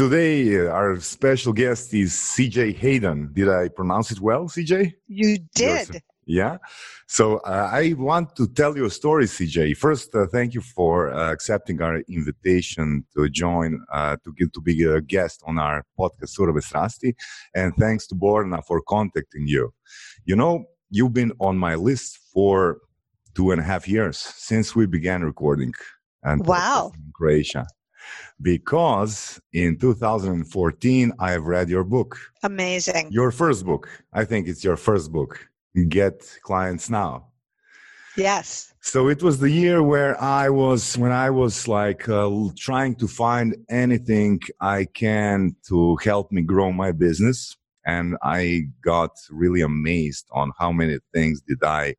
Today, uh, our special guest is CJ Hayden. Did I pronounce it well, CJ? You did. Yeah. So uh, I want to tell you a story, CJ. First, uh, thank you for uh, accepting our invitation to join, uh, to get to be a guest on our podcast, Strasti. And thanks to Borna for contacting you. You know, you've been on my list for two and a half years since we began recording. And wow. In Croatia. Because in 2014, I have read your book. Amazing. Your first book. I think it's your first book get clients now yes so it was the year where i was when i was like uh, trying to find anything i can to help me grow my business and i got really amazed on how many things did i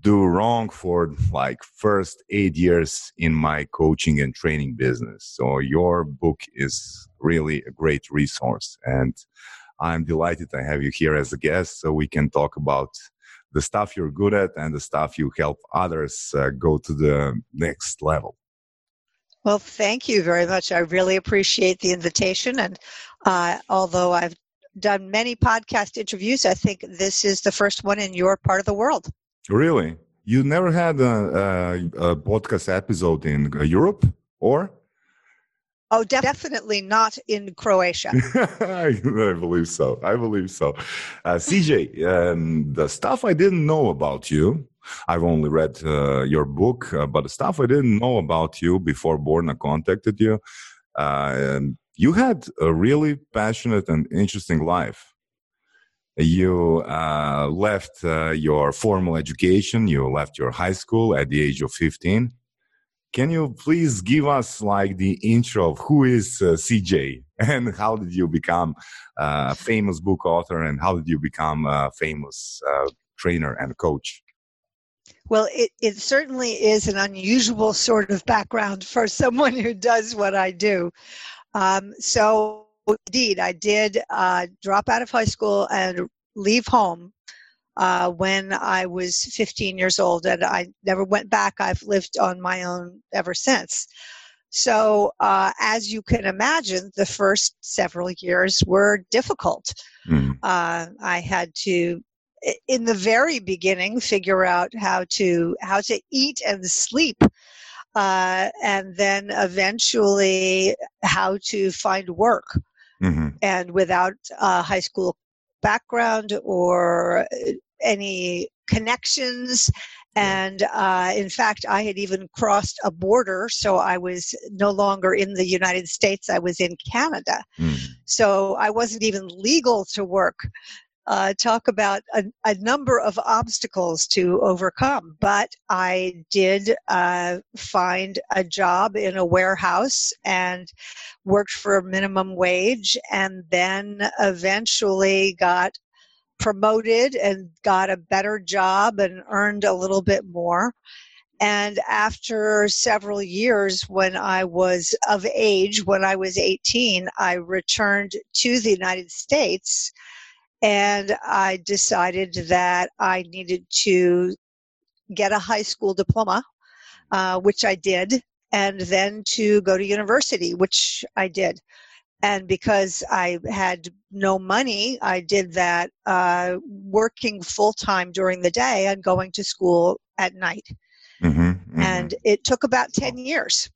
do wrong for like first eight years in my coaching and training business so your book is really a great resource and I'm delighted to have you here as a guest so we can talk about the stuff you're good at and the stuff you help others uh, go to the next level. Well, thank you very much. I really appreciate the invitation. And uh, although I've done many podcast interviews, I think this is the first one in your part of the world. Really? You never had a, a, a podcast episode in Europe or? Oh, definitely not in Croatia. I, believe so. I believe so. Uh, CJ, um, the stuff I didn't know about you, I've only read uh, your book, uh, but the stuff I didn't know about you before Borna contacted you, uh, you had a really passionate and interesting life. You uh, left uh, your formal education, you left your high school at the age of 15 can you please give us like the intro of who is uh, CJ and how did you become a famous book author and how did you become a famous uh, trainer and coach? Well, it, it certainly is an unusual sort of background for someone who does what I do. Um, so, indeed, I did uh, drop out of high school and leave home uh, when I was 15 years old, and I never went back. I've lived on my own ever since. So, uh, as you can imagine, the first several years were difficult. Mm. Uh, I had to, in the very beginning, figure out how to how to eat and sleep, uh, and then eventually how to find work. Mm-hmm. And without a high school background or any connections and uh, in fact i had even crossed a border so i was no longer in the united states i was in canada mm. so i wasn't even legal to work uh, talk about a, a, number of obstacles to overcome but i did uh, find a job in a warehouse and worked for minimum wage and then eventually got promoted and got a better job and earned a little bit more. And after several years, when I was of age, when I was 18, I returned to the United States and I decided that I needed to get a high school diploma, uh, which I did, and then to go to university, which I did and because I had no money, I did that uh, working full time during the day and going to school at night. Mm-hmm, mm-hmm. And it took about 10 years.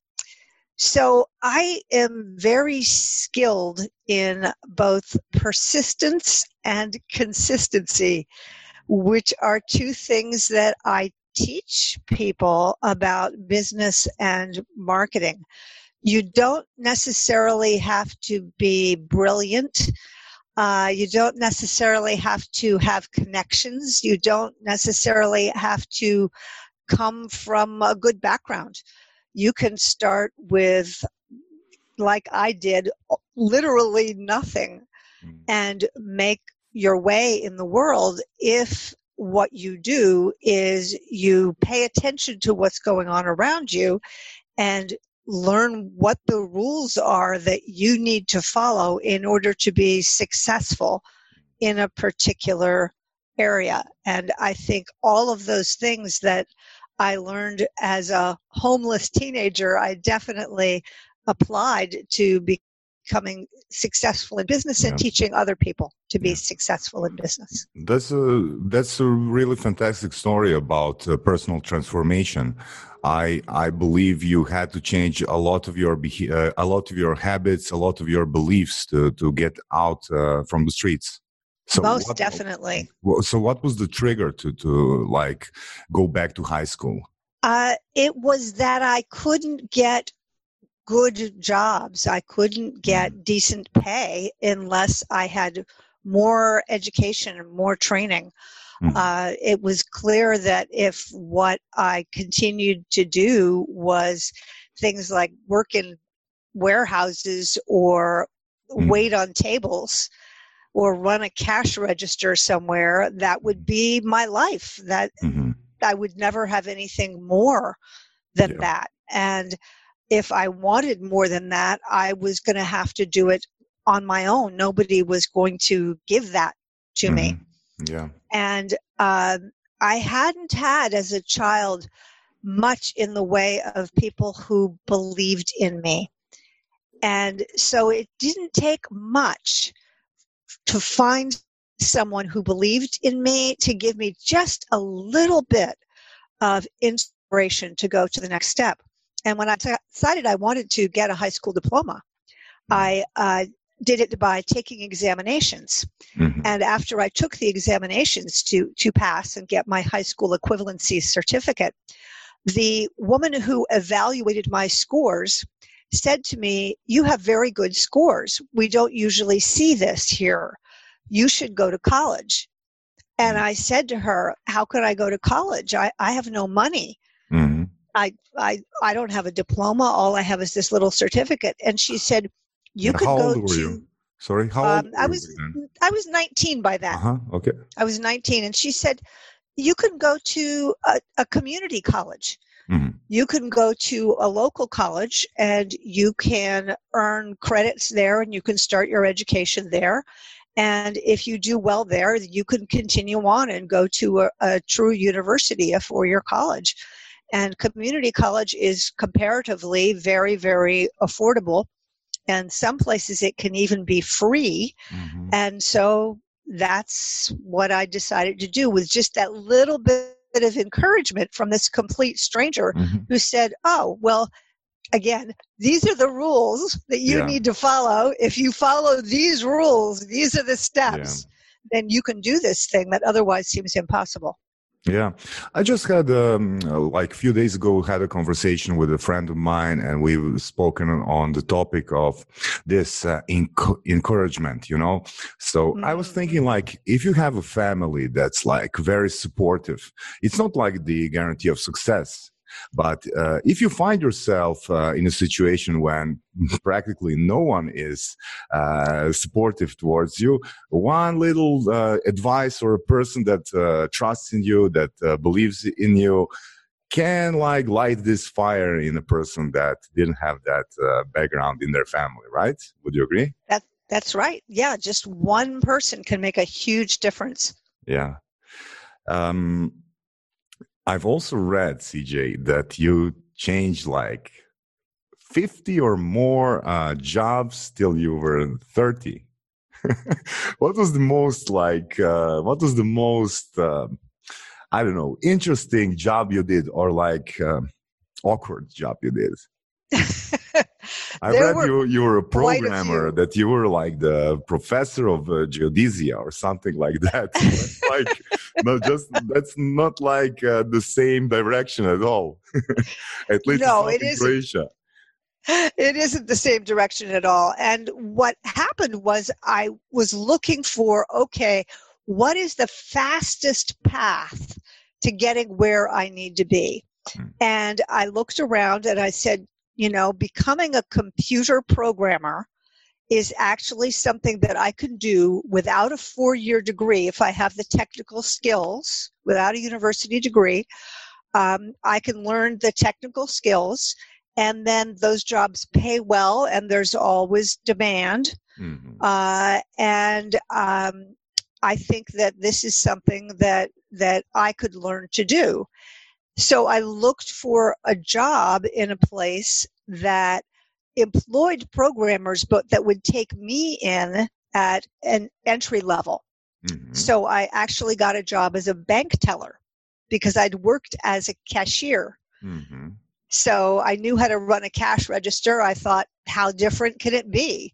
So I am very skilled in both persistence and consistency, which are two things that I teach people about business and marketing you don't necessarily have to be brilliant. Uh, you don't necessarily have to have connections. You don't necessarily have to come from a good background. You can start with, like I did, literally nothing mm. and make your way in the world if what you do is you pay attention to what's going on around you and learn what the rules are that you need to follow in order to be successful in a particular area. And I think all of those things that I learned as a homeless teenager, I definitely applied to becoming successful in business and Yeah. teaching other people to be Yeah. successful in business. That's a that's a really fantastic story about uh, personal transformation. I I believe you had to change a lot of your uh, a lot of your habits, a lot of your beliefs to to get out uh, from the streets. So Most what- definitely. So what was the trigger to to like go back to high school? Uh, it was that I couldn't get good jobs. I couldn't get decent pay unless I had more education and more training. Mhm. Uh, it was clear that if what I continued to do was things like work in warehouses or Mhm. wait on tables or run a cash register somewhere, that would be my life. That Mhm. I would never have anything more than Yeah. that. And if I wanted more than that, I was going to have to do it on my own. Nobody was going to give that to me. Mhm. Yeah. And um, I hadn't had as a child much in the way of people who believed in me. And so it didn't take much to find someone who believed in me to give me just a little bit of inspiration to go to the next step. And when I t- decided I wanted to get a high school diploma, I uh, did it by taking examinations. Mhm. And after I took the examinations to, to pass and get my high school equivalency certificate, the woman who evaluated my scores said to me, You have very good scores. We don't usually see this here. You should go to college. And I said to her, How could I go to college? I, I have no money. Mhm. I, I, I don't have a diploma. All I have is this little certificate. And she said, You could how go old were to. you? Sorry, how Um, old I was you? I was 19 by that. Uh-huh. Okay. I was 19, and she said, "You can go to a, a community college. Mhm. You can go to a local college, and you can earn credits there, and you can start your education there. And if you do well there, you can continue on and go to a, a true university, a four-year college. And community college is comparatively very, very affordable." And some places it can even be free. Mhm. And so that's what I decided to do with just that little bit of encouragement from this complete stranger Mhm. who said, Oh, well, again, these are the rules that you Yeah. need to follow. If you follow these rules, these are the steps, then you can do this thing that otherwise seems impossible. Yeah, I just had um, like a few days ago had a conversation with a friend of mine, and we've spoken on the topic of this uh, enc- encouragement. You know, so I was Mm. thinking like if you have a family that's like very supportive, it's not like the guarantee of success. But uh, if you find yourself uh, in a situation when practically no one is uh, supportive towards you, one little uh, advice or a person that uh, trusts in you, that uh, believes in you, can like light this fire in a person that didn't have that uh, background in their family, right? Would you agree? That, that's right. Yeah, just one person can make a huge difference. Yeah. Um, I've also read, CJ, that you changed like 50 or more uh, jobs till you were 30. what was the most like, uh, what was the most, uh, I don't know, interesting job you did or like uh, awkward job you did? I There read you you were a quite a programmer that you were like the professor of uh, geodesia or something like that. Like no, just that's not like uh, the same direction at all. at least no, it is. Croatia. It isn't the same direction at all. And what happened was I was looking for okay, what is the fastest path to getting where I need to be? Hmm. And I looked around and I said, you know, becoming a computer programmer is actually something that I can do without a four year degree if I have the technical skills, without a university degree. Um, I can learn the technical skills and then those jobs pay well and there's always demand Mhm. uh, and um, i think that this is something that that i could learn to do so i looked for a job in a place that employed programmers, but that would take me in at an entry level. Mm-hmm. So I actually got a job as a bank teller because I'd worked as a cashier. Mm-hmm. So I knew how to run a cash register. I thought, how different can it be?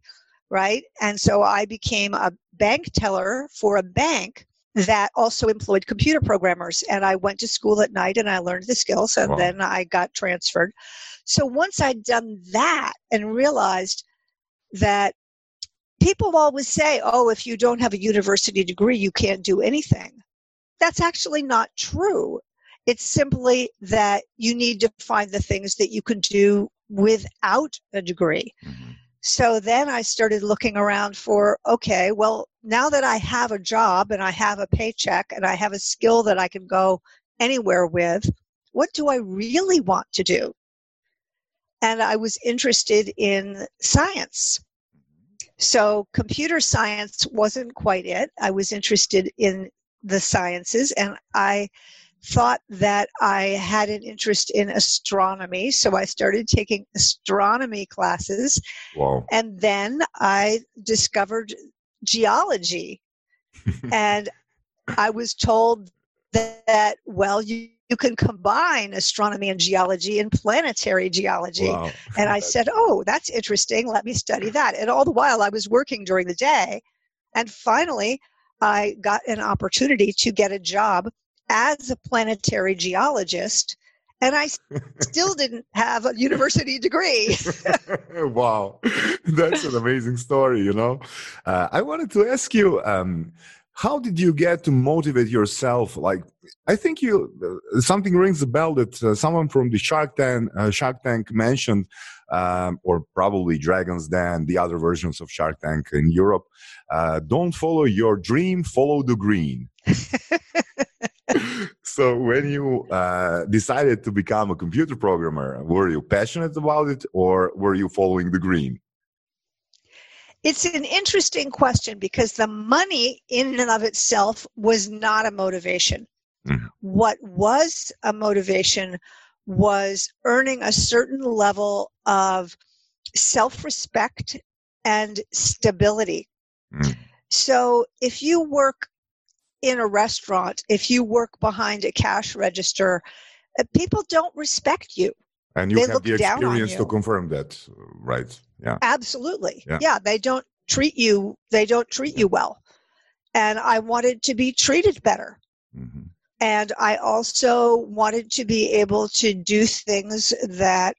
Right. And so I became a bank teller for a bank that also employed computer programmers. And I went to school at night and I learned the skills and wow. then I got transferred. So once I'd done that and realized that people always say, oh, if you don't have a university degree, you can't do anything. That's actually not true. It's simply that you need to find the things that you can do without a degree. Mm-hmm. So then I started looking around for, okay, well, now that I have a job and I have a paycheck and I have a skill that I can go anywhere with, what do I really want to do? And I was interested in science. So computer science wasn't quite it. I was interested in the sciences and I thought that I had an interest in astronomy, so I started taking astronomy classes. Wow. And then I discovered geology. and I was told that, well, you, you can combine astronomy and geology and planetary geology. Wow. And I said, oh, that's interesting. Let me study that. And all the while I was working during the day. And finally, I got an opportunity to get a job as a planetary geologist and I still didn't have a university degree. wow, that's an amazing story. You know, uh, I wanted to ask you, um, how did you get to motivate yourself? Like, I think you uh, something rings a bell that uh, someone from the Shark Tank, uh, Shark Tank mentioned, um, or probably Dragons Den, the other versions of Shark Tank in Europe. Uh, don't follow your dream, follow the green. so when you uh, decided to become a computer programmer were you passionate about it or were you following the green it's an interesting question because the money in and of itself was not a motivation mm-hmm. what was a motivation was earning a certain level of self-respect and stability mm-hmm. so if you work in a restaurant, if you work behind a cash register, uh, people don't respect you. And you they have the experience to confirm that, right? Yeah. Absolutely. Yeah. yeah, they don't treat you they don't treat you well. And I wanted to be treated better. Mm-hmm. And I also wanted to be able to do things that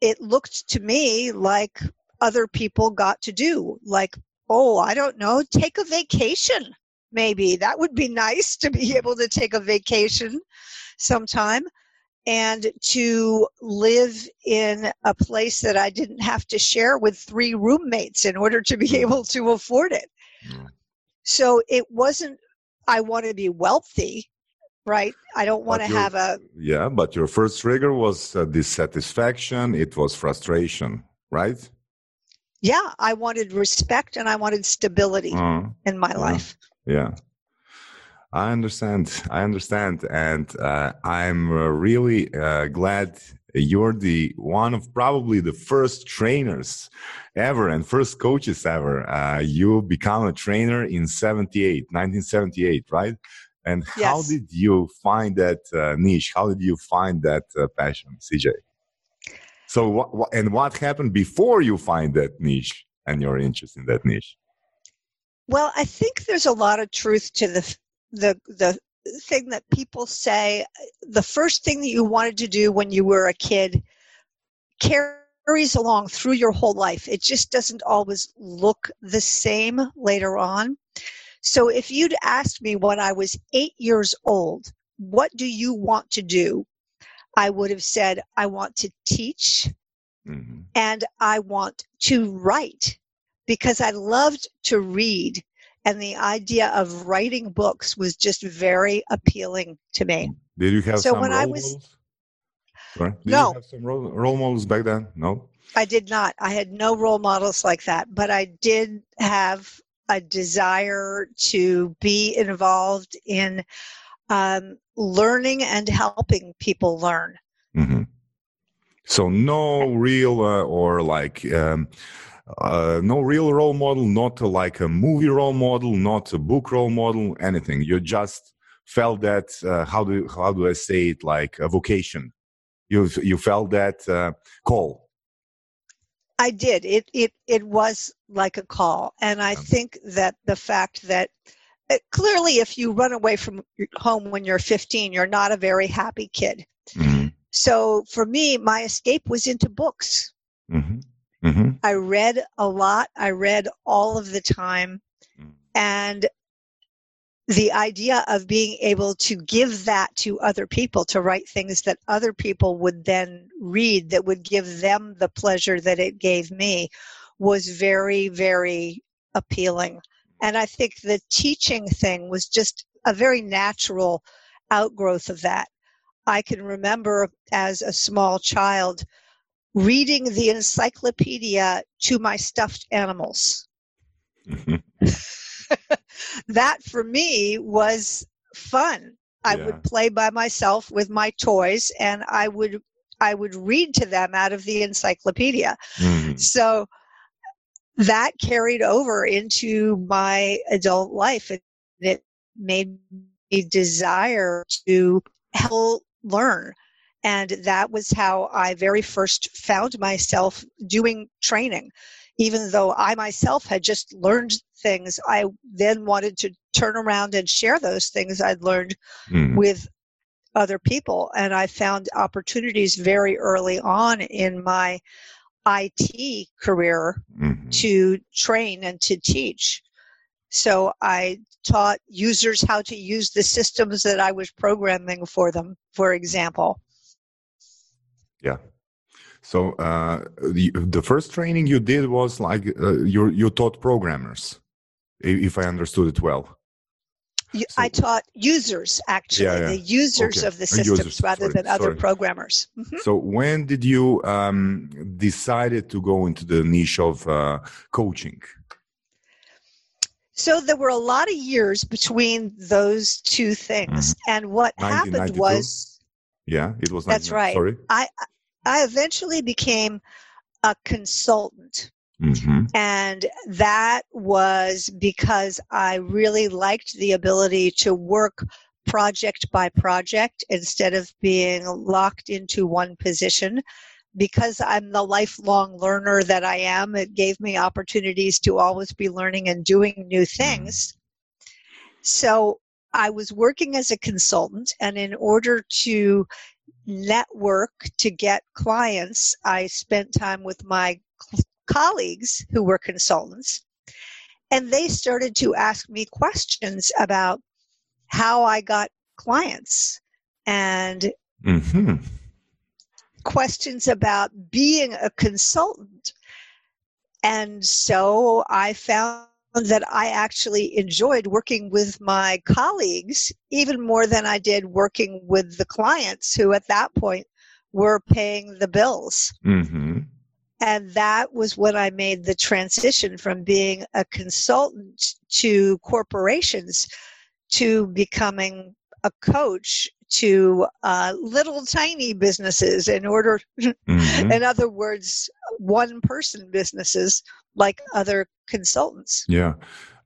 it looked to me like other people got to do. Like, oh, I don't know, take a vacation maybe that would be nice to be able to take a vacation sometime and to live in a place that I didn't have to share with three roommates in order to be able to afford it. So it wasn't, I want to be wealthy, right? I don't want to have a. Yeah, but your first trigger was uh, dissatisfaction, it was frustration, right? Yeah, I wanted respect and I wanted stability uh, in my life yeah. I understand i understand and uh, i'm uh, really uh, glad you're the one of probably the first trainers ever and first coaches ever uh, you become a trainer in 78 1978 right? And yes. how did you find that uh, niche? How did you find that uh, passion cj so what, and what happened before you find that niche and your interest in that niche well, I think there's a lot of truth to the the the thing that people say. The first thing that you wanted to do when you were a kid carries along through your whole life. It just doesn't always look the same later on. So if you'd asked me when I was eight years old, what do you want to do? I would have said, I want to teach mm-hmm. and I want to write because I loved to read and the idea of writing books was just very appealing to me. Did you have so some when role I was models? Sorry? Did no. you have some role, role models back then? No. I did not. I had no role models like that, but I did have a desire to be involved in um, learning and helping people learn. Mm-hmm. So no real uh, or like um, uh, no real role model, not like a movie role model, not a book role model, anything. You just felt that uh, how do how do I say it like a vocation. You you felt that uh, call. I did. It it it was like a call, and I think that the fact that uh, clearly, if you run away from home when you're 15, you're not a very happy kid. Mm-hmm. So for me, my escape was into books. Mm-hmm. Mm-hmm. I read a lot. I read all of the time. Mm. And the idea of being able to give that to other people, to write things that other people would then read that would give them the pleasure that it gave me was very, very appealing. And I think the teaching thing was just a very natural outgrowth of that. I can remember as a small child reading the encyclopedia to my stuffed animals. that for me was fun. I yeah. would play by myself with my toys and I would I would read to them out of the encyclopedia. Mm-hmm. So that carried over into my adult life. It, it made me desire to help learn. And that was how I very first found myself doing training. Even though I myself had just learned things, I then wanted to turn around and share those things I'd learned mm. with other people. And I found opportunities very early on in my IT career mm-hmm. to train and to teach. So I taught users how to use the systems that I was programming for them, for example. Yeah. So uh, the the first training you did was like uh, you you taught programmers, if I understood it well. You, so, I taught users actually, yeah, yeah. the users okay. of the systems users, rather sorry, than other sorry. programmers. Mm-hmm. So when did you um, decided to go into the niche of uh, coaching? So there were a lot of years between those two things, mm-hmm. and what happened was. Yeah, it was. That's right. Sorry. I I eventually became a consultant. Mm-hmm. And that was because I really liked the ability to work project by project instead of being locked into one position because I'm the lifelong learner that I am, it gave me opportunities to always be learning and doing new things. So I was working as a consultant, and in order to network to get clients, I spent time with my colleagues who were consultants, and they started to ask me questions about how I got clients and mm-hmm questions about being a consultant. And so I found that I actually enjoyed working with my colleagues even more than I did working with the clients who at that point were paying the bills. Mm-hmm. And that was when I made the transition from being a consultant to corporations to becoming a coach to uh, little tiny businesses in order, mm-hmm. in other words, one person businesses like other consultants. Yeah.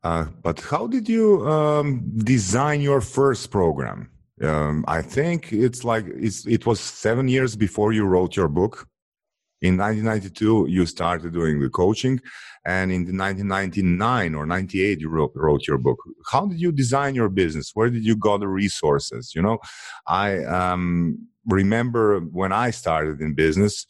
Uh, but how did you um, design your first program? Um, I think it's like it's, it was seven years before you wrote your book. In 1992, you started doing the coaching, and in the 1999 or 98, you wrote, wrote your book. How did you design your business? Where did you got the resources? You know, I um, remember when I started in business.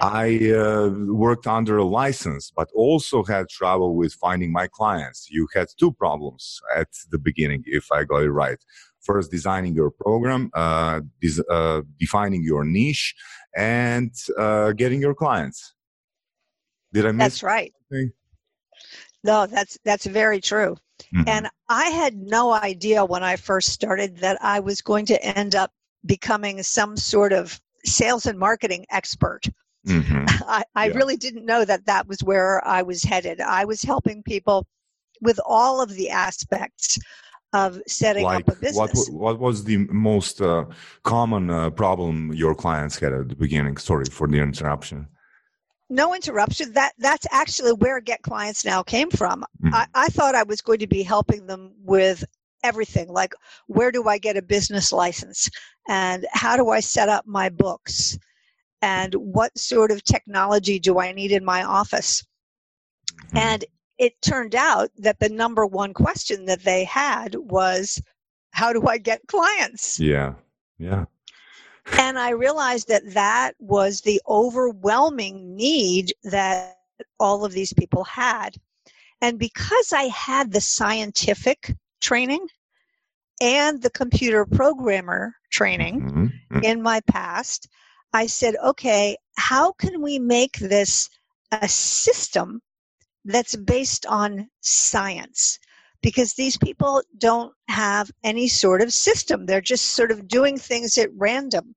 I uh, worked under a license, but also had trouble with finding my clients. You had two problems at the beginning, if I got it right. First, designing your program, uh, des- uh, defining your niche, and uh, getting your clients. Did I miss? That's right. Anything? No, that's that's very true. Mm-hmm. And I had no idea when I first started that I was going to end up becoming some sort of sales and marketing expert. Mm-hmm. I, I yeah. really didn't know that that was where I was headed. I was helping people with all of the aspects of setting like up a business. What, what was the most uh, common uh, problem your clients had at the beginning? Sorry for the interruption. No interruption. That that's actually where Get Clients Now came from. Mhm. I, I thought I was going to be helping them with everything, like where do I get a business license, and how do I set up my books, and what sort of technology do I need in my office. Mhm. And it turned out that the number one question that they had was, How do I get clients? yeah, yeah, And I realized that that was the overwhelming need that all of these people had. And because I had the scientific training and the computer programmer training, Mhm. Mhm. in my past, I said, okay, how can we make this a system that's based on science? Because these people don't have any sort of system. They're just sort of doing things at random.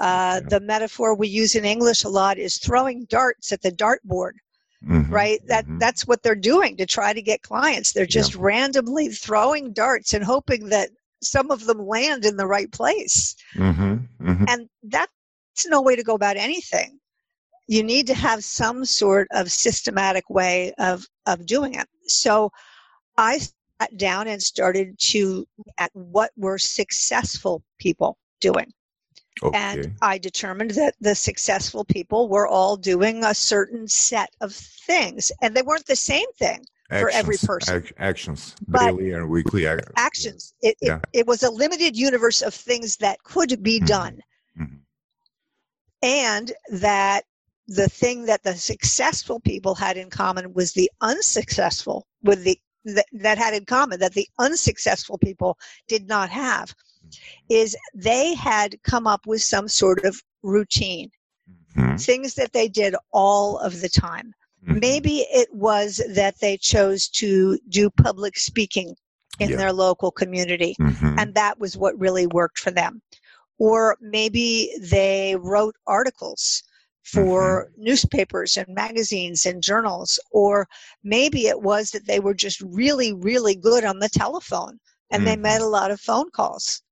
Uh, the metaphor we use in English a lot is throwing darts at the dartboard, yeah. Mhm. right? That Mhm. that's what they're doing to try to get clients. They're just randomly throwing darts and hoping that some of them land in the right place Mhm. Mhm. and that's no way to go about anything you need to have some sort of systematic way of of doing it so i sat down and started to at what were successful people doing Okay. and i determined that the successful people were all doing a certain set of things and they weren't the same thing for every person. ac- actions, But- daily and weekly. ac- actions it, it, Yeah. it was a limited universe of things that could be Mhm. done Mhm. and that the thing that the successful people had in common was the unsuccessful with the that, that had in common that the unsuccessful people did not have is they had come up with some sort of routine Mhm. things that they did all of the time Mhm. maybe it was that they chose to do public speaking in Yeah. their local community Mhm. and that was what really worked for them. Or maybe they wrote articles for newspapers and magazines and journals, or maybe it was that they were just really, really good on the telephone and they Mhm. made a lot of phone calls.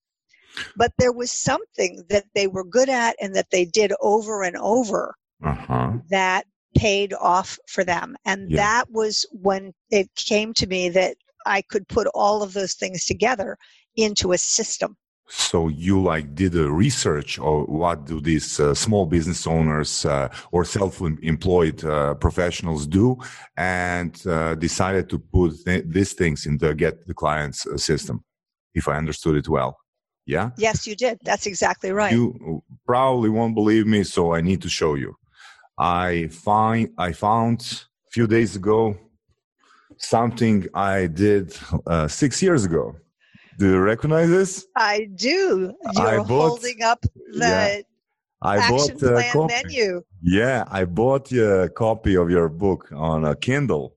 But there was something that they were good at and that they did over and over Uh-huh. that paid off for them. And Yeah. that was when it came to me that I could put all of those things together into a system. So you like did a research or what do these uh, small business owners uh, or self-employed uh, professionals do, and uh, decided to put th- these things in the get the clients uh, system. If I understood it well, yeah. Yes, you did. That's exactly right. You probably won't believe me, so I need to show you. I find I found a few days ago something I did uh, six years ago. Do you recognize this? I do. You're bought- holding up the yeah, I action bought a plan copy. menu. Yeah, I bought a copy of your book on a Kindle,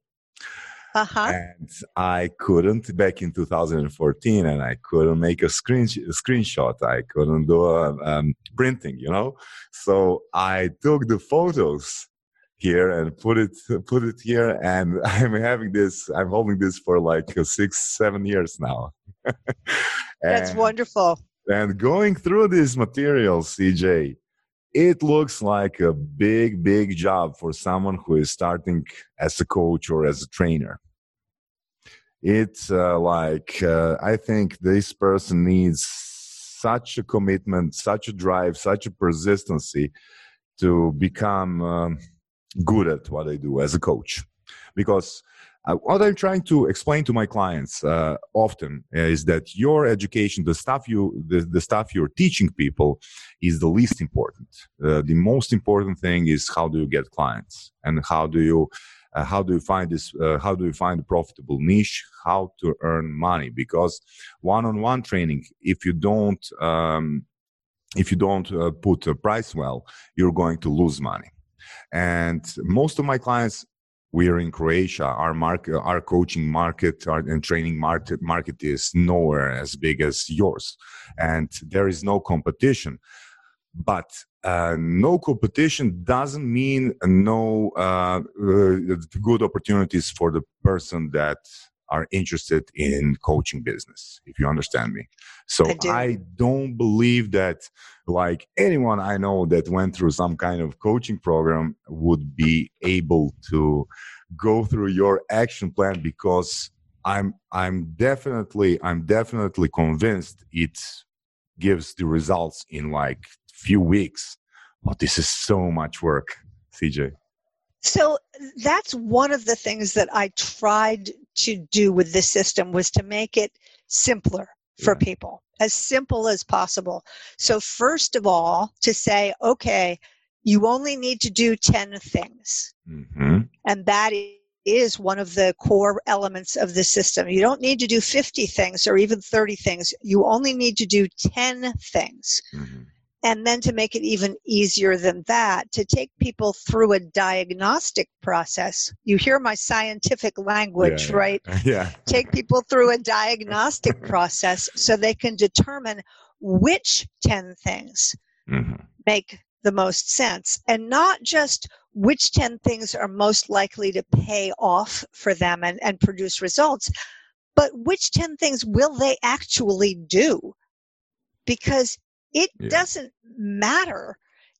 Uh huh. and I couldn't back in 2014, and I couldn't make a screen a screenshot. I couldn't do a, um, printing, you know. So I took the photos here and put it put it here, and I'm having this. I'm holding this for like uh, six, seven years now. That's wonderful. and going through these materials, CJ, it looks like a big, big job for someone who is starting as a coach or as a trainer. It's uh, like, uh, I think this person needs such a commitment, such a drive, such a persistency to become um, good at what they do as a coach. Because uh, what I'm trying to explain to my clients uh, often is that your education, the stuff you, the, the stuff you're teaching people, is the least important. Uh, the most important thing is how do you get clients and how do you, uh, how do you find this, uh, how do you find a profitable niche, how to earn money? Because one-on-one training, if you don't, um, if you don't uh, put a price well, you're going to lose money. And most of my clients we're in Croatia. Our market, our coaching market our, and training market market is nowhere as big as yours, and there is no competition. But uh, no competition doesn't mean no uh, uh, good opportunities for the person that are interested in coaching business if you understand me. So I do. I don't believe that like anyone i know that went through some kind of coaching program would be able to go through your action plan because i'm i'm definitely i'm definitely convinced it gives the results in like few weeks. But this is so much work cj So that's one of the things that I tried to do with this system was to make it simpler for Yeah. people, as simple as possible. So first of all, to say, okay, you only need to do 10 things. hmm And that is one of the core elements of the system. You don't need to do 50 things or even 30 things. You only need to do 10 things. hmm And then to make it even easier than that, to take people through a diagnostic process. You hear my scientific language, Yeah, right? yeah Take people through a diagnostic process so they can determine which 10 things hmm make the most sense and not just which 10 things are most likely to pay off for them and, and produce results, but which 10 things will they actually do? Because it Yeah. doesn't matter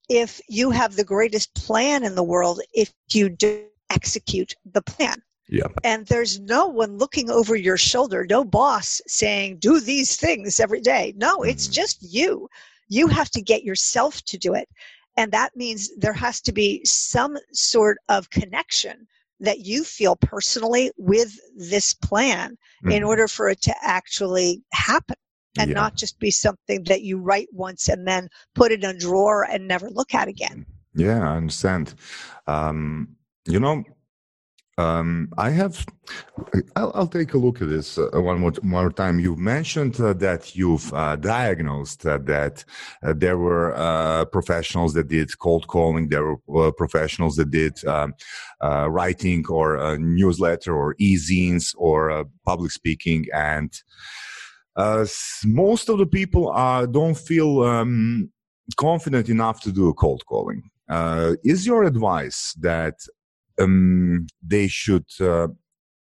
if you have the greatest plan in the world if you do execute the plan. Yep. And there's no one looking over your shoulder, no boss saying, do these things every day. No, it's Mhm. just you. You have to get yourself to do it. And that means there has to be some sort of connection that you feel personally with this plan in Mhm. order for it to actually happen and Yeah. not just be something that you write once and then put it in a drawer and never look at again. Yeah, I understand. Um, you know, um, I have. I'll, I'll take a look at this uh, one more, more time. You mentioned uh, that you've uh, diagnosed uh, that uh, there were uh, professionals that did cold calling. There were uh, professionals that did um, uh, writing or newsletter or e-zines or uh, public speaking, and most of the people uh, don't feel um, confident enough to do a cold calling. Uh, is your advice that um, they should uh,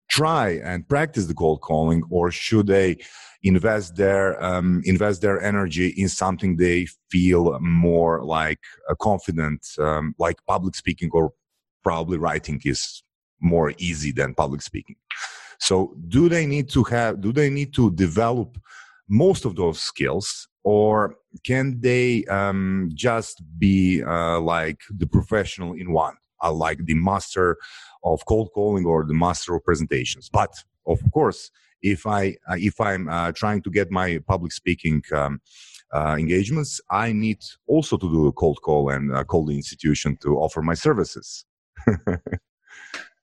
try and practice the cold calling, or should they invest their um, invest their energy in something they feel more like uh, confident, um, like public speaking or probably writing is more easy than public speaking. So, do they need to have? Do they need to develop most of those skills, or can they um, just be uh, like the professional in one, uh, like the master of cold calling or the master of presentations? But of course, if I uh, if I'm uh, trying to get my public speaking um, uh, engagements, I need also to do a cold call and uh, call the institution to offer my services.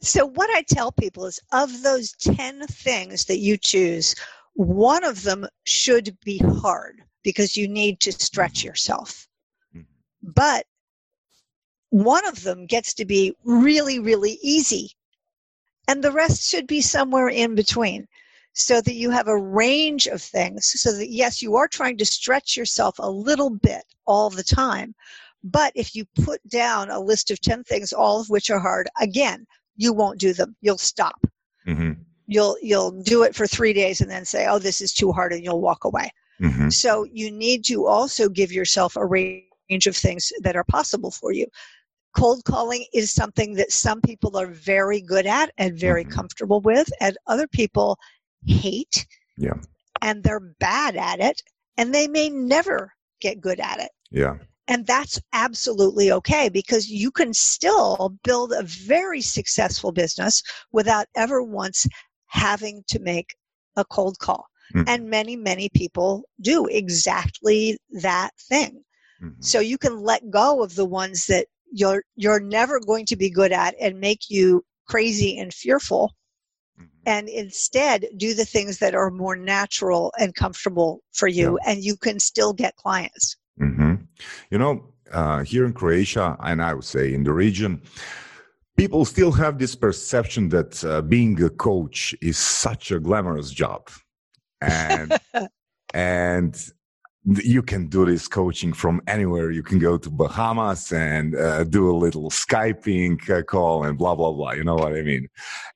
So, what I tell people is of those 10 things that you choose, one of them should be hard because you need to stretch yourself. Mhm. But one of them gets to be really, really easy. And the rest should be somewhere in between so that you have a range of things. So that, yes, you are trying to stretch yourself a little bit all the time. But if you put down a list of 10 things, all of which are hard, again, you won't do them. You'll stop. hmm You'll you'll do it for 3 days and then say, "Oh, this is too hard," and you'll walk away. hmm So you need to also give yourself a range of things that are possible for you. Cold calling is something that some people are very good at and very Mhm. comfortable with, and other people hate Yeah. and they're bad at it, and they may never get good at it. Yeah. And that's absolutely okay because you can still build a very successful business without ever once having to make a cold call. Mhm. And many, many people do exactly that thing. Mhm. So you can let go of the ones that you're you're never going to be good at and make you crazy and fearful Mhm. and instead do the things that are more natural and comfortable for you and you can still get clients. You know, uh, here in Croatia, and I would say in the region, people still have this perception that uh, being a coach is such a glamorous job, and and you can do this coaching from anywhere. You can go to Bahamas and uh, do a little Skyping uh, call and blah blah blah. You know what I mean?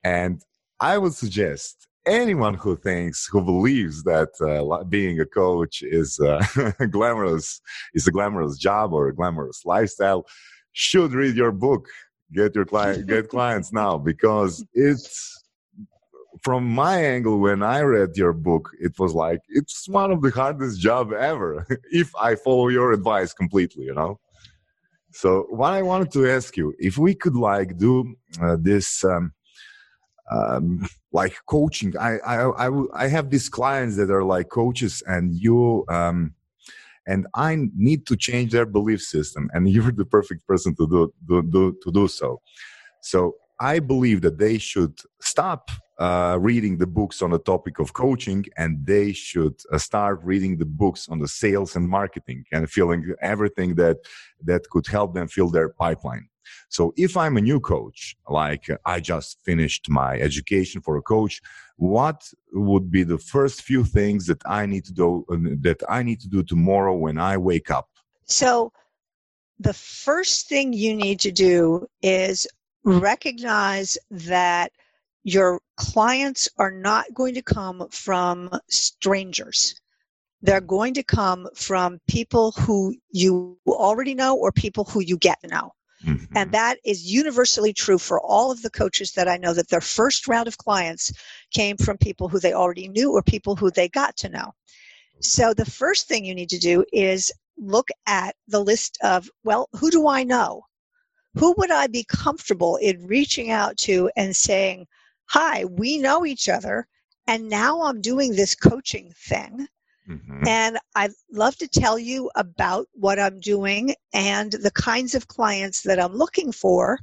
And I would suggest anyone who thinks, who believes that uh, being a coach is uh, glamorous, is a glamorous job or a glamorous lifestyle, should read your book. Get your client, get clients now because it's from my angle when I read your book, it was like it's one of the hardest job ever if I follow your advice completely, you know. So what I wanted to ask you, if we could like do uh, this. Um, um, like coaching. I, I, I, I have these clients that are like coaches and you, um, and I need to change their belief system and you're the perfect person to do, do, do to do so. So I believe that they should stop uh, reading the books on the topic of coaching and they should uh, start reading the books on the sales and marketing and feeling everything that that could help them fill their pipeline so if i'm a new coach like uh, i just finished my education for a coach what would be the first few things that i need to do uh, that i need to do tomorrow when i wake up so the first thing you need to do is recognize that your clients are not going to come from strangers. They're going to come from people who you already know or people who you get to know. Mm-hmm. And that is universally true for all of the coaches that I know that their first round of clients came from people who they already knew or people who they got to know. So the first thing you need to do is look at the list of, well, who do I know? Who would I be comfortable in reaching out to and saying, hi, we know each other, and now I'm doing this coaching thing. Mm-hmm. And I'd love to tell you about what I'm doing and the kinds of clients that I'm looking for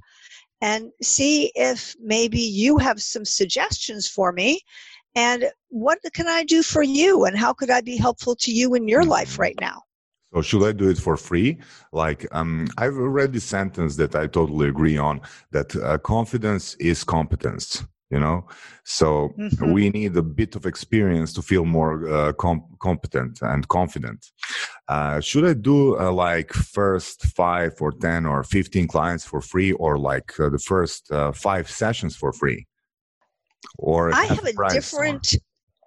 and see if maybe you have some suggestions for me and what can I do for you and how could I be helpful to you in your mm-hmm. life right now? So should I do it for free? Like um, I've read this sentence that I totally agree on that uh, confidence is competence you know? So mm-hmm. we need a bit of experience to feel more uh, com- competent and confident. Uh, should i do uh, like first five or 10 or 15 clients for free or like uh, the first uh, five sessions for free? Or i have a different or,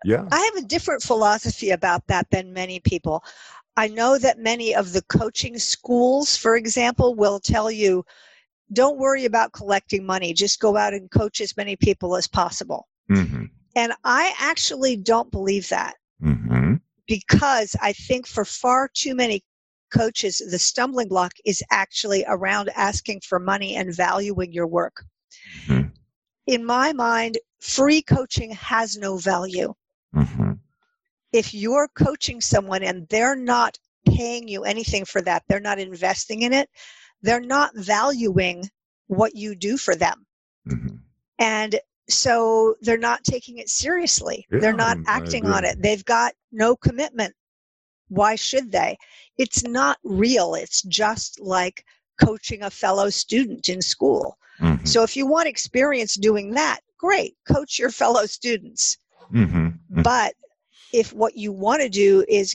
yeah. I have a different philosophy about that than many people. I know that many of the coaching schools for example will tell you don't worry about collecting money. Just go out and coach as many people as possible. Mm-hmm. And I actually don't believe that mm-hmm. because I think for far too many coaches, the stumbling block is actually around asking for money and valuing your work. Mm-hmm. In my mind, free coaching has no value. Mm-hmm. If you're coaching someone and they're not paying you anything for that, they're not investing in it, they're not valuing what you do for them. Mm-hmm. And so they're not taking it seriously. Yeah, they're not acting on it. They've got no commitment. Why should they? It's not real. It's just like coaching a fellow student in school. Mm-hmm. So if you want experience doing that, great, coach your fellow students. Mm-hmm. mm-hmm. But if what you want to do is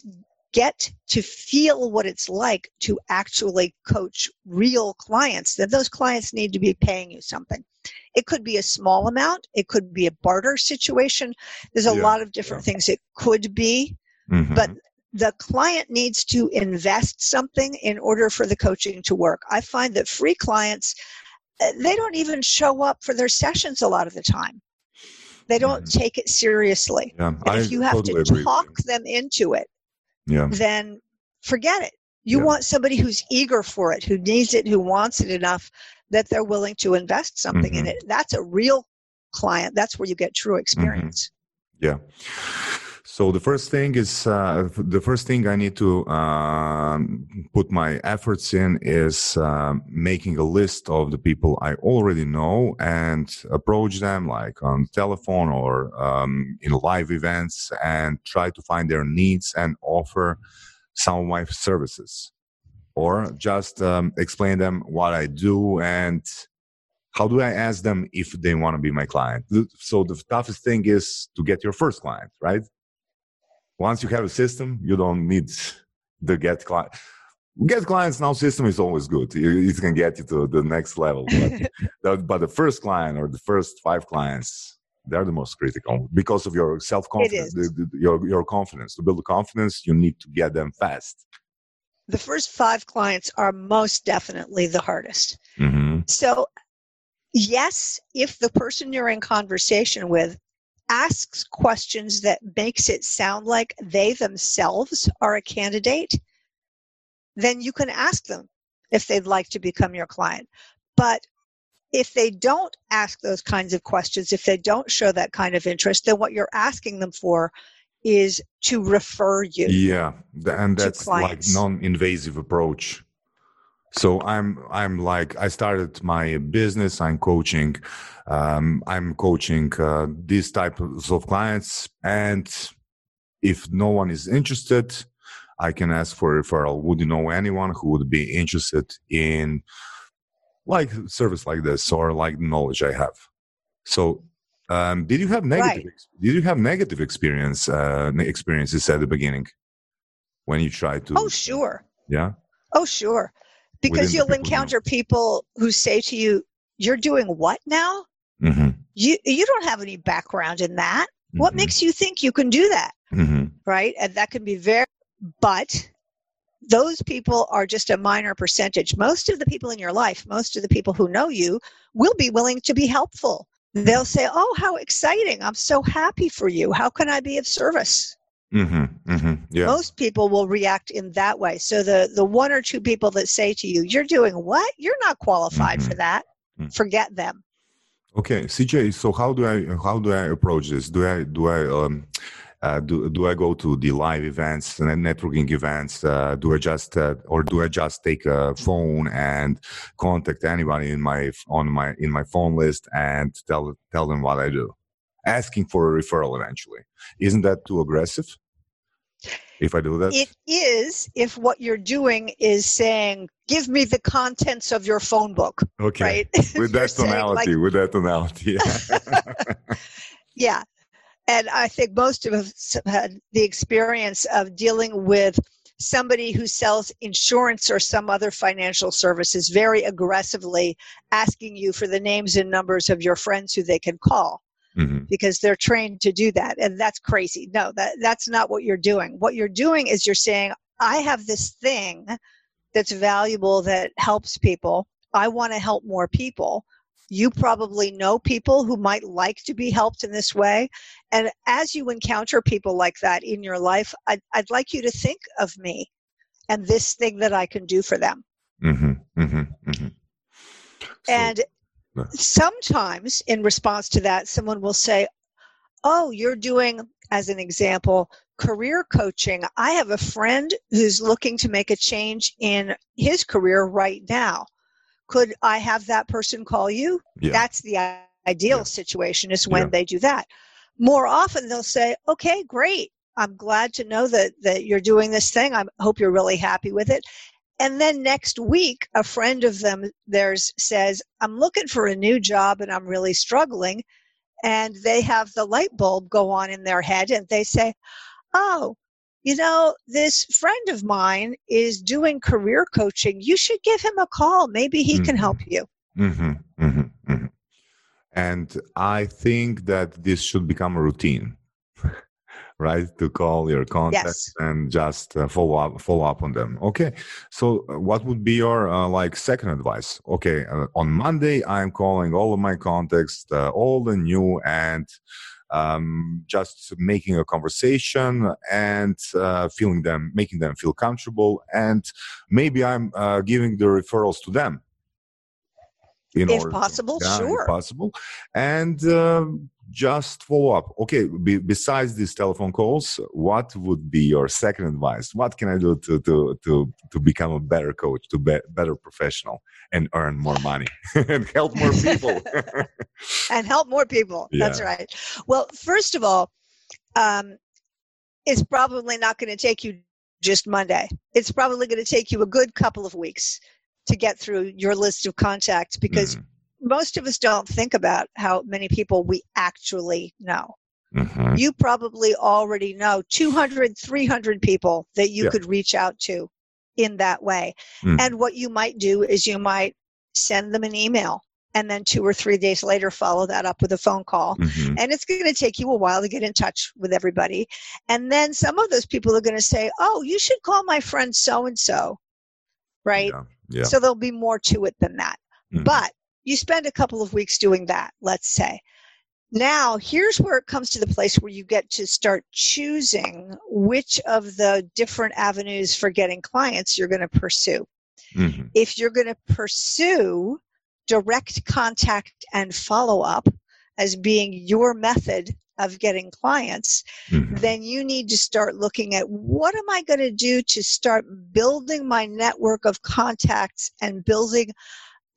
get to feel what it's like to actually coach real clients, then those clients need to be paying you something. It could be a small amount, it could be a barter situation. There's a yeah, lot of different yeah. things it could be, mm-hmm. but the client needs to invest something in order for the coaching to work. I find that free clients, uh, they don't even show up for their sessions a lot of the time. They don't mm-hmm. take it seriously. Yeah, if you have totally to talk them into it, yeah. then forget it. You yeah. want somebody who's eager for it, who needs it, who wants it enough that they're willing to invest something mm-hmm. in it. That's a real client. That's where you get true mm-hmm. experience. Mm-hmm. Yeah. So the first thing is uh, the first thing I need to uh, put my efforts in is uh, making a list of the people I already know and approach them like on telephone or um, in live events and try to find their needs and offer some of my services, or just um, explain them what I do and how do I ask them if they want to be my client. So the toughest thing is to get your first client, right? Once you have a system, you don't need the get client. Get clients now system is always good. It can get you to the next level. But, the, but the first client or the first five clients, they're the most critical because of your self confidence, your your confidence. To build the confidence, you need to get them fast. The first five clients are most definitely the hardest. Mm-hmm. So, yes, if the person you're in conversation with asks questions that makes it sound like they themselves are a candidate, then you can ask them if they'd like to become your client. But if they don't ask those kinds of questions, if they don't show that kind of interest, then what you're asking them for is to refer you. Yeah, and that's like non-invasive approach. So I'm I'm like I started my business. I'm coaching. Um, I'm coaching uh, these types of clients, and if no one is interested, I can ask for referral. Would you know anyone who would be interested in like service like this or like knowledge I have? So, um, did you have negative? Right. Did you have negative experience uh, experiences at the beginning when you tried to? Oh, sure. Yeah. Oh, sure. Because you'll encounter people who say to you, "You're doing what now? Mm-hmm. You you don't have any background in that. Mm-hmm. What makes you think you can do that?" Mm-hmm. Right, and that can be very but those people are just a minor percentage. Most of the people in your life, most of the people who know you, will be willing to be helpful. They'll say, Oh, how exciting. I'm so happy for you. How can I be of service? Mm-hmm, mm-hmm, yeah. Most people will react in that way. So the, the one or two people that say to you, You're doing what? You're not qualified mm-hmm. for that. Mm. Forget them. Okay, CJ. So how do I how do I approach this? Do I do I um, uh, do, do I go to the live events and networking events? Uh, do I just uh, or do I just take a phone and contact anybody in my on my in my phone list and tell tell them what I do, asking for a referral eventually? Isn't that too aggressive? If I do that, it is. If what you're doing is saying, "Give me the contents of your phone book," okay, right? with that tonality, like, with that tonality, yeah. yeah and I think most of us have had the experience of dealing with somebody who sells insurance or some other financial services very aggressively asking you for the names and numbers of your friends who they can call mm-hmm. because they're trained to do that and that's crazy no that that's not what you're doing what you're doing is you're saying i have this thing that's valuable that helps people i want to help more people you probably know people who might like to be helped in this way. And as you encounter people like that in your life, I'd, I'd like you to think of me and this thing that I can do for them. Mm-hmm, mm-hmm, mm-hmm. So, and sometimes, in response to that, someone will say, Oh, you're doing, as an example, career coaching. I have a friend who's looking to make a change in his career right now could I have that person call you? Yeah. That's the ideal yeah. situation is when yeah. they do that. More often they'll say, okay, great. I'm glad to know that, that you're doing this thing. I hope you're really happy with it. And then next week, a friend of them theirs says, I'm looking for a new job and I'm really struggling. And they have the light bulb go on in their head and they say, Oh, you know, this friend of mine is doing career coaching. You should give him a call. Maybe he mm-hmm. can help you. Mm-hmm, mm-hmm, mm-hmm, and I think that this should become a routine, right? To call your contacts yes. and just uh, follow up, follow up on them. Okay. So, uh, what would be your uh, like second advice? Okay, uh, on Monday I'm calling all of my contacts, uh, all the new and um, just making a conversation and uh, feeling them, making them feel comfortable, and maybe I'm uh, giving the referrals to them. if possible, to, yeah, sure. If possible, and uh, just follow up. Okay, be, besides these telephone calls, what would be your second advice? What can I do to to to to become a better coach, to be better professional, and earn more money and help more people? and help more people. Yeah. That's right. Well, first of all, um, it's probably not going to take you just Monday. It's probably going to take you a good couple of weeks to get through your list of contacts because. Mm most of us don't think about how many people we actually know. Mm-hmm. You probably already know 200, 300 people that you yeah. could reach out to in that way. Mm. And what you might do is you might send them an email and then two or three days later follow that up with a phone call Mhm. and it's going to take you a while to get in touch with everybody and then some of those people are going to say oh you should call my friend so and so right Yeah. Yeah. so there'll be more to it than that Mhm. but you spend a couple of weeks doing that let's say now here's where it comes to the place where you get to start choosing which of the different avenues for getting clients you're going to pursue Mhm. if you're going to pursue direct contact and follow up as being your method of getting clients, Mhm. then you need to start looking at what am I going to do to start building my network of contacts and building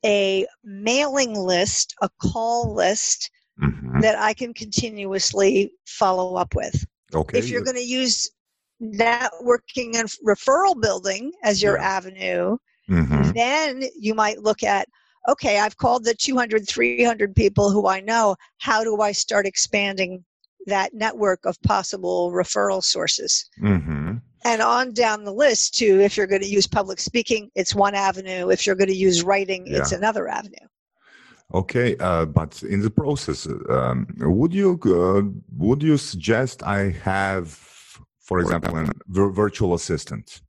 a mailing list, a call list Mhm. that I can continuously follow up with. Okay. If you're going to use networking and referral building as your Yeah. avenue, Mhm. then you might look at okay i've called the 200 300 people who i know how do i start expanding that network of possible referral sources Mhm. And on down the list to if you're going to use public speaking it's one avenue if you're going to use writing it's another avenue Okay, uh, but in the process, um, would you uh, would you suggest I have, for example, a vir- virtual assistant,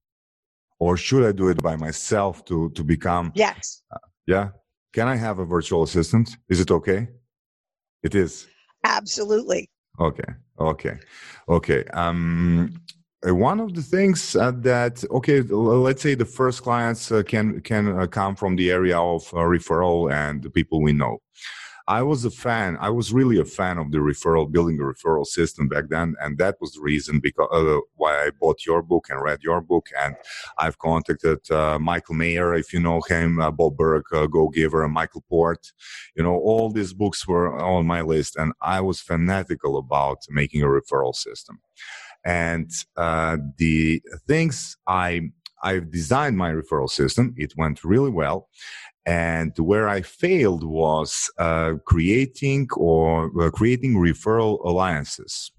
or should I do it by myself to to become? yes Yeah, can I have a virtual assistant? Is it okay? It is. absolutely Okay, okay, okay. Um, uh, one of the things uh, that okay, let's say the first clients uh, can can uh, come from the area of uh, referral and the people we know. I was a fan. I was really a fan of the referral, building a referral system back then, and that was the reason because uh, why I bought your book and read your book. And I've contacted uh, Michael Mayer, if you know him, uh, Bob Burg, uh, Go Giver, and Michael Port. You know, all these books were on my list, and I was fanatical about making a referral system. And uh, the things I I've designed my referral system. It went really well. And where I failed was uh, creating or uh, creating referral alliances.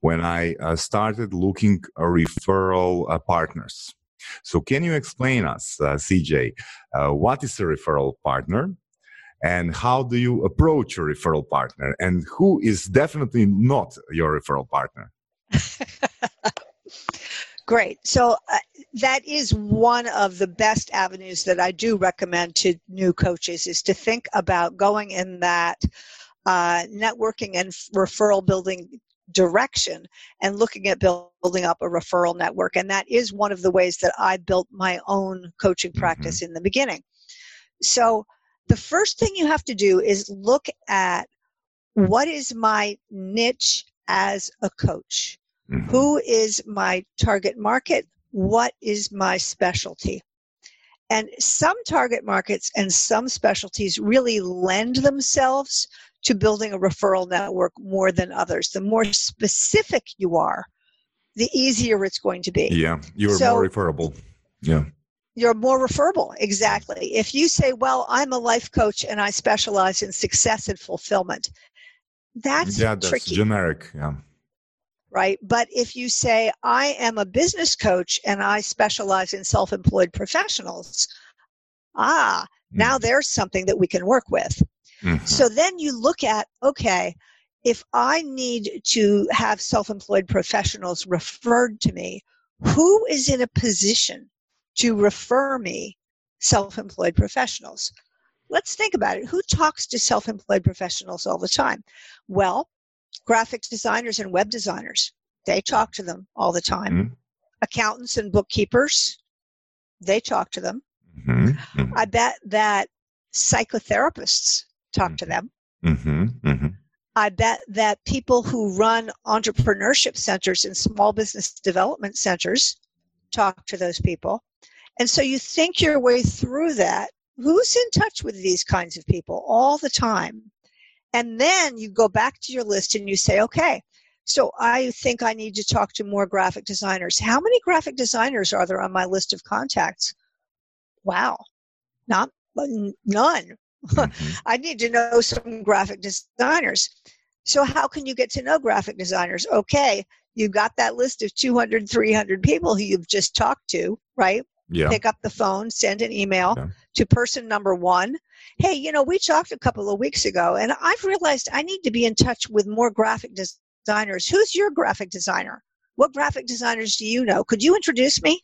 When I uh, started looking at referral uh, partners. So, can you explain us, uh, CJ, uh, what is a referral partner? And how do you approach a referral partner? And who is definitely not your referral partner? Great. So uh, that is one of the best avenues that I do recommend to new coaches is to think about going in that uh, networking and referral building direction and looking at building up a referral network. And that is one of the ways that I built my own coaching practice in the beginning. So the first thing you have to do is look at what is my niche as a coach Mhm. who is my target market what is my specialty and some target markets and some specialties really lend themselves to building a referral network more than others the more specific you are the easier it's going to be Yeah, you're So- more referable. Yeah. you're more referable exactly if you say well i'm a life coach and i specialize in success and fulfillment that's yeah, that's tricky generic. Yeah. right? But if you say, I am a business coach and I specialize in self employed professionals, ah, now there's something that we can work with. Mhm. So then you look at, okay, if I need to have self employed professionals referred to me, who is in a position to refer me self employed professionals? Let's think about it. Who talks to self employed professionals all the time? Well, graphic designers and web designers, they talk to them all the time. Mhm. Accountants and bookkeepers, they talk to them. Mhm. Mhm. I bet that psychotherapists talk to them. Mhm. Mhm. I bet that people who run entrepreneurship centers and small business development centers talk to those people. And so you think your way through that. Who's in touch with these kinds of people all the time? And then you go back to your list and you say, okay, so I think I need to talk to more graphic designers. How many graphic designers are there on my list of contacts? Wow, not none. Mhm. I need to know some graphic designers. So, how can you get to know graphic designers? Okay, you got that list of 200, 300 people who you've just talked to, right? Yeah. pick up the phone, send an email Yeah. to person number one. Hey, you know, we talked a couple of weeks ago, and I've realized I need to be in touch with more graphic designers. Who's your graphic designer? What graphic designers do you know? Could you introduce me?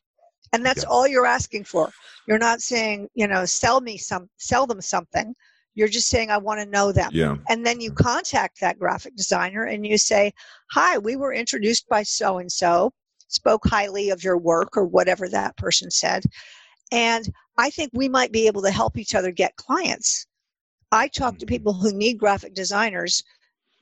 And that's Yeah. all you're asking for. You're not saying, you know, sell me some, sell them something. You're just saying, I want to know them. Yeah. And then you contact that graphic designer and you say, Hi, we were introduced by so and so, spoke highly of your work or whatever that person said. And I think we might be able to help each other get clients. I talk to Mhm. people who need graphic designers.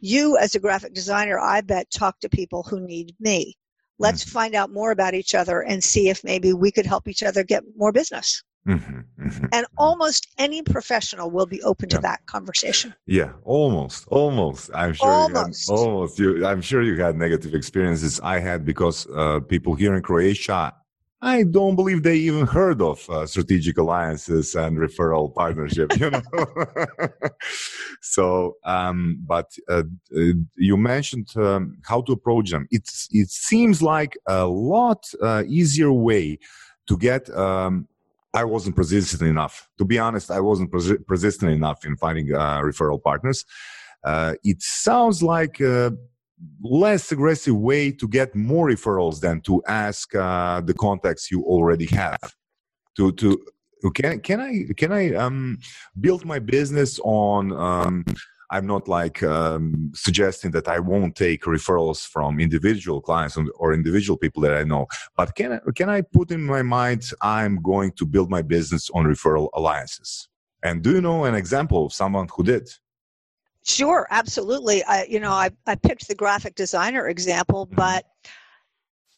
You, as a graphic designer, I bet talk to people who need me. Let's Mhm. find out more about each other and see if maybe we could help each other get more business. Mhm, mhm. And almost any professional will be open to that conversation. Yeah, almost, almost. I'm sure Almost. you had almost. You, I'm sure you had negative experiences. I had because uh, people here in Croatia, I don't believe they even heard of uh, strategic alliances and referral partnership. You know. so, um, but uh, uh, you mentioned um, how to approach them. It's it seems like a lot uh, easier way to get um, I wasn't persistent enough. To be honest, I wasn't persi- persistent enough in finding uh, referral partners. Uh, it sounds like a less aggressive way to get more referrals than to ask uh, the contacts you already have. To to can can I can I um, build my business on? Um, I'm not like um, suggesting that I won't take referrals from individual clients or individual people that I know. But can I, can I put in my mind I'm going to build my business on referral alliances? And do you know an example of someone who did? Sure, absolutely. I, you know, I, I picked the graphic designer example, Mhm. but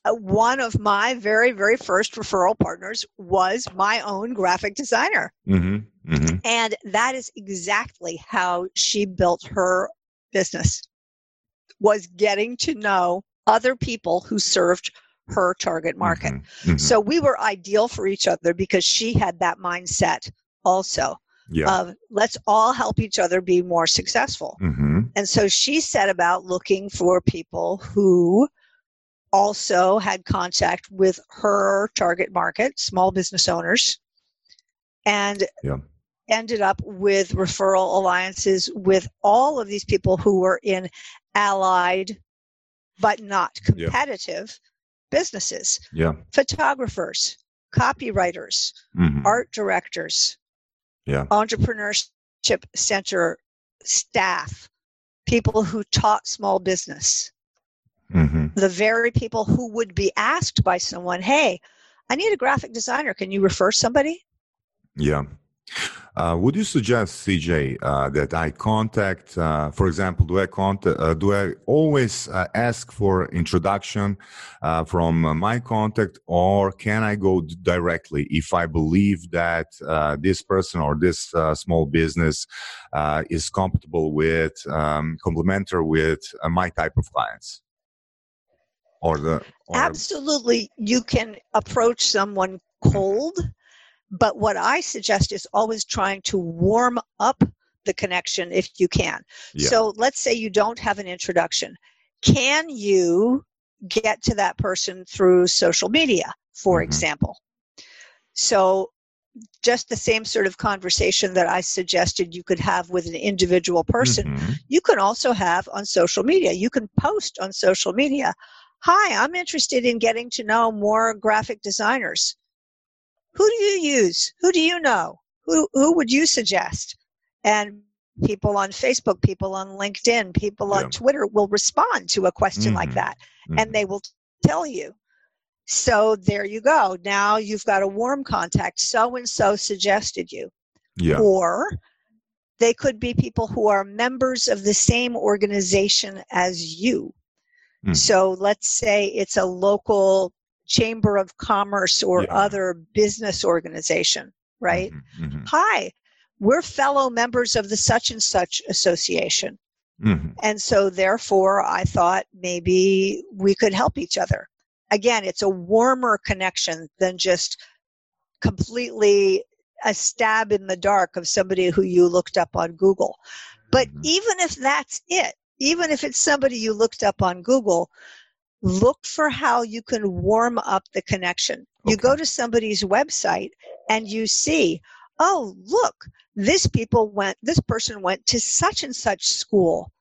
uh, one of my very, very first referral partners was my own graphic designer. Mm-hmm. Mm-hmm. And that is exactly how she built her business was getting to know other people who served her target market. Mm-hmm. So we were ideal for each other because she had that mindset also yeah. of let's all help each other be more successful. mm-hmm. And so she set about looking for people who also had contact with her target market, small business owners, and Yeah. ended up with referral alliances with all of these people who were in allied but not Yeah. competitive businesses Yeah. photographers, copywriters, Mm-hmm. art directors, Yeah. entrepreneurship center staff, people who taught small business, Mm-hmm. The very people who would be asked by someone, hey, I need a graphic designer. Can you refer somebody? Yeah. Uh, would you suggest, CJ, uh, that I contact, uh, for example, do I contact, uh, do I always uh, ask for introduction uh, from my contact, or can I go directly if I believe that this person or this small business is compatible with, um, complementary with my type of clients, or the or, Absolutely, you can approach someone cold, but what I suggest is always trying to warm up the connection if you can. Yeah. So let's say you don't have an introduction. Can you get to that person through social media, for Mhm. example? So just the same sort of conversation that I suggested you could have with an individual person, Mhm. you can also have on social media. You can post on social media. Hi, I'm interested in getting to know more graphic designers. Who do you use? Who do you know? Who, who would you suggest? And people on Facebook, people on LinkedIn, people on Twitter will respond to a question like Mhm. that Mhm. and they will tell you. So there you go. Now you've got a warm contact. So and so suggested you yeah. or they could be people who are members of the same organization as you. Mhm. So let's say it's a local chamber of commerce or Yeah. other business organization, right? Mhm. Mhm. Hi, we're fellow members of the such and such association. Mhm. And so therefore I thought maybe we could help each other. Again, it's a warmer connection than just completely a stab in the dark of somebody who you looked up on Google. But Mhm. even if that's it, even if it's somebody you looked up on Google, look for how you can warm up the connection. You go to somebody's website and you see, oh, look, this people went, this person went to such and such school.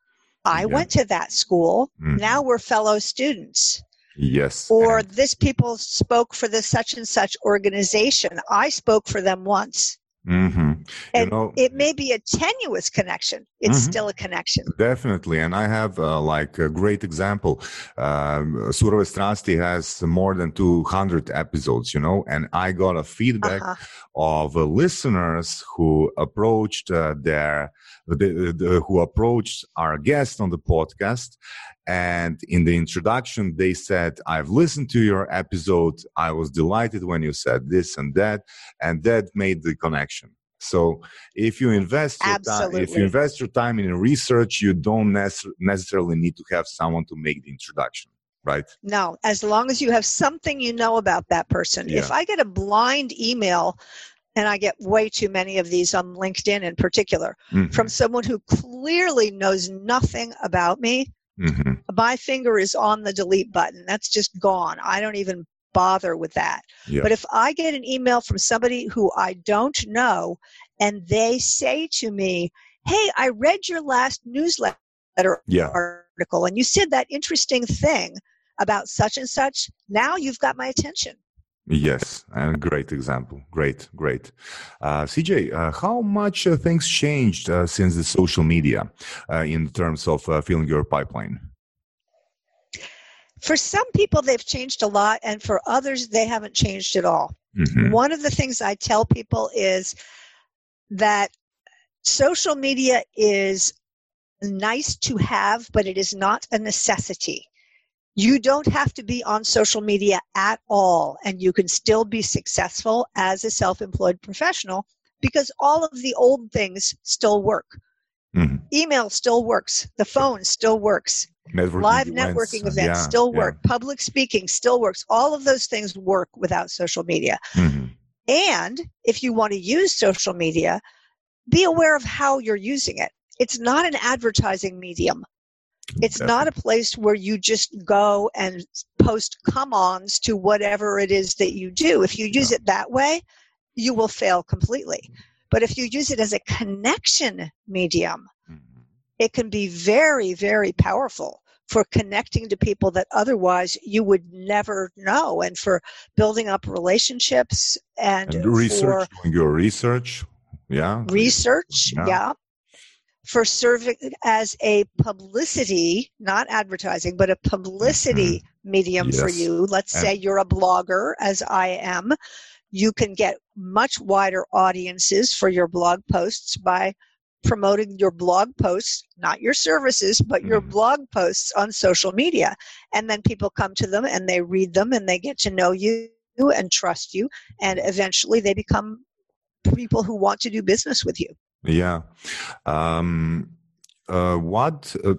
I Yeah. went to that school. Mhm. Now we're fellow students. yes. Or and- this people spoke for the such and such organization. I spoke for them once. Mhm. You And know, It may be a tenuous connection. It's Mhm. still a connection. Definitely, and I have uh, like a great example. Um, Strasti has more than 200 episodes, you know, and I got a feedback Uh-huh. of uh, listeners who approached uh, their the, the, who approached our guest on the podcast and in the introduction they said i've listened to your episode i was delighted when you said this and that and that made the connection so if you invest your time if you invest your time in research you don't nece- necessarily need to have someone to make the introduction right No, as long as you have something you know about that person. If I get a blind email, and I get way too many of these on LinkedIn in particular, Mhm, from someone who clearly knows nothing about me, mhm. my finger is on the delete button. That's just gone. I don't even bother with that. Yeah. But if I get an email from somebody who I don't know and they say to me, Hey, I read your last newsletter yeah article and you said that interesting thing about such and such, now you've got my attention. Yes, and great example. Great, great. Uh, CJ, uh, how much uh, things changed uh, since the social media uh, in terms of uh, filling your pipeline? For some people, they've changed a lot, and for others, they haven't changed at all. Mhm. One of the things I tell people is that social media is nice to have, but it is not a necessity. You don't have to be on social media at all, and you can still be successful as a self employed professional because all of the old things still work. Mhm. Email still works, the phone still works, Networking live networking uh, events yeah, still yeah. work, public speaking still works. All of those things work without social media. Mhm. And if you want to use social media, be aware of how you're using it. It's not an advertising medium. It's not a place where you just go and post come ons to whatever it is that you do. If you use it that way, you will fail completely. But if you use it as a connection medium. It can be very, very powerful for connecting to people that otherwise you would never know and for building up relationships and, And research, for doing your research. Yeah. research Yeah. yeah. for serving as a publicity not advertising but a publicity medium for Mm-hmm. Yes. you let's And- say you're a blogger as i am you can get much wider audiences for your blog posts by promoting your blog posts not your services but your Mhm. blog posts on social media and then people come to them and they read them and they get to know you and trust you and eventually they become people who want to do business with you. Yeah. Um, uh, what? Uh,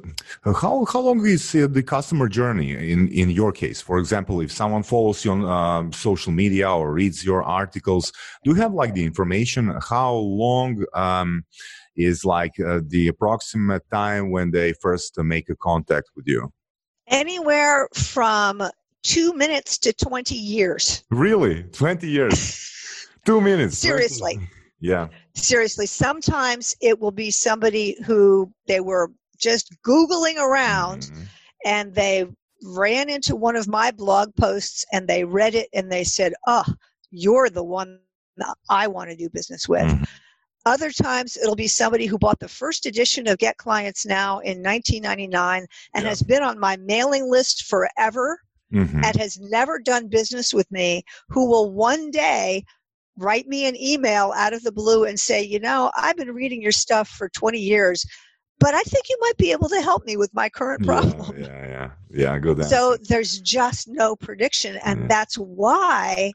how how long is uh, the customer journey in in your case? For example, if someone follows you on um social media or reads your articles, do you have like the information? How long um, is like uh, the approximate time when they first uh, make a contact with you? Anywhere from two minutes to 20 years. Really, twenty years, two minutes. 20 Seriously. Yeah. Seriously, sometimes it will be somebody who they were just Googling around Mhm. and they ran into one of my blog posts and they read it and they said, Oh, you're the one that I want to do business with. Mhm. Other times it'll be somebody who bought the first edition of Get Clients Now in 1999 and Yeah. has been on my mailing list forever Mhm. and has never done business with me who will one day write me an email out of the blue and say, you know, I've been reading your stuff for 20 years, but I think you might be able to help me with my current problem. Yeah, yeah, yeah, yeah. Good answer. So there's just no prediction. And Yeah. that's why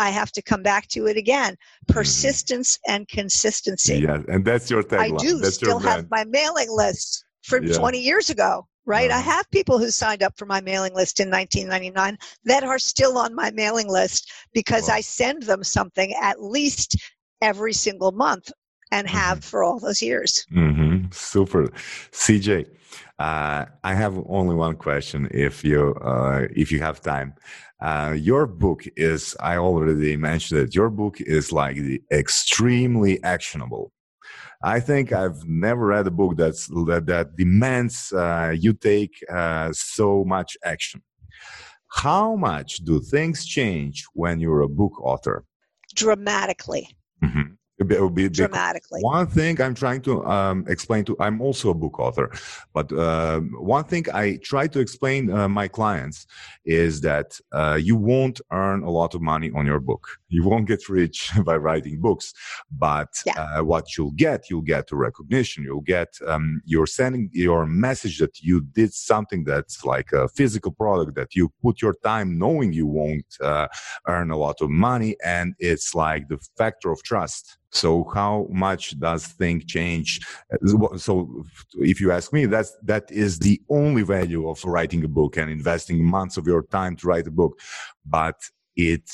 I have to come back to it again Mm-hmm. persistence and consistency. Yeah, and that's your thing. I do that's still have my mailing list from Yeah. 20 years ago, right? I Uh-huh. have people who signed up for my mailing list in 1999 that are still on my mailing list because Wow. I send them something at least every single month and have Mm-hmm. for all those years. hmm Super, CJ. Uh, I have only one question. If you uh, if you have time, uh, your book is I already mentioned it. Your book is like the extremely actionable. I think I've never read a book that's that, that demands uh, you take uh, so much action. How much do things change when you're a book author? Dramatically. Mm-hmm. Be, be, dramatically. One thing I'm trying to um, explain to, I'm also a book author, but uh, one thing I try to explain uh, my clients is that uh, you won't earn a lot of money on your book. You won't get rich by writing books, but yeah. Uh, what you'll get, you'll get recognition. You'll get, um, you're sending your message that you did something that's like a physical product that you put your time knowing you won't uh, earn a lot of money. And it's like the factor of trust so how much does thing change? So if you ask me that's that is the only value of writing a book and investing months of your time to write a book. But it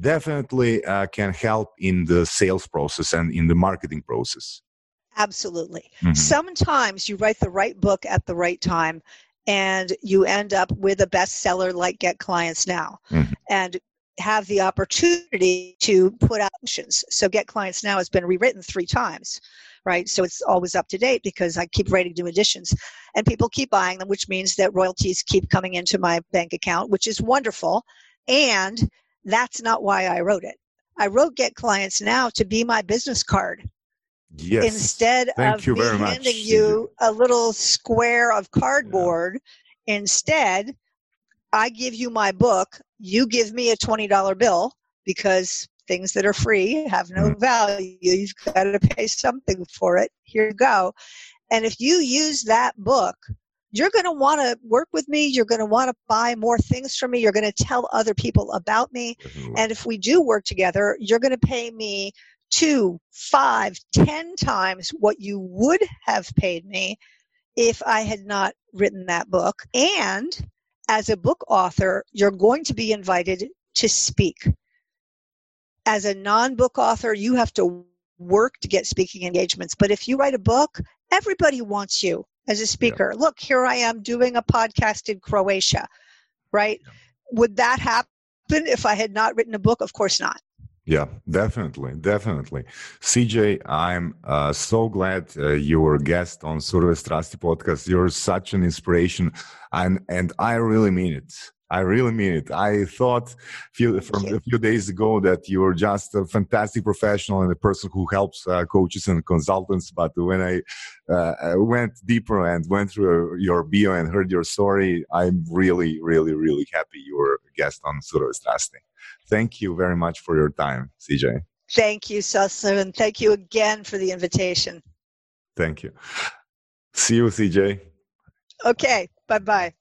definitely uh, can help in the sales process and in the marketing process. Absolutely. Mm-hmm. sometimes you write the right book at the right time and you end up with a bestseller like get clients now. Mm-hmm. and have the opportunity to put out options. So Get Clients Now has been rewritten three times, right? So it's always up to date because I keep writing new editions and people keep buying them, which means that royalties keep coming into my bank account, which is wonderful. And that's not why I wrote it. I wrote Get Clients Now to be my business card. Yes. Instead Thank of you handing much. you a little square of cardboard, yeah. instead I give you my book, you give me a $20 bill because things that are free have no mm. value. You've got to pay something for it. Here you go. And if you use that book, you're going to want to work with me. You're going to want to buy more things from me. You're going to tell other people about me. And if we do work together, you're going to pay me two, five, ten times what you would have paid me if I had not written that book. And as a book author, you're going to be invited to speak. As a non book author, you have to work to get speaking engagements. But if you write a book, everybody wants you as a speaker. Yeah. Look, here I am doing a podcast in Croatia, right? Yeah. Would that happen if I had not written a book? Of course not. Yeah, definitely, definitely. CJ, I'm uh, so glad uh, you were guest on Surove Strasti podcast. You're such an inspiration, and and I really mean it. I really mean it. I thought few, from a few days ago that you were just a fantastic professional and a person who helps uh, coaches and consultants. But when I uh, went deeper and went through your bio and heard your story, I'm really, really, really happy you were a guest on Surove Strasti. Thank you very much for your time, CJ. Thank you, Sasu, and thank you again for the invitation. Thank you. See you, CJ. Okay, bye bye.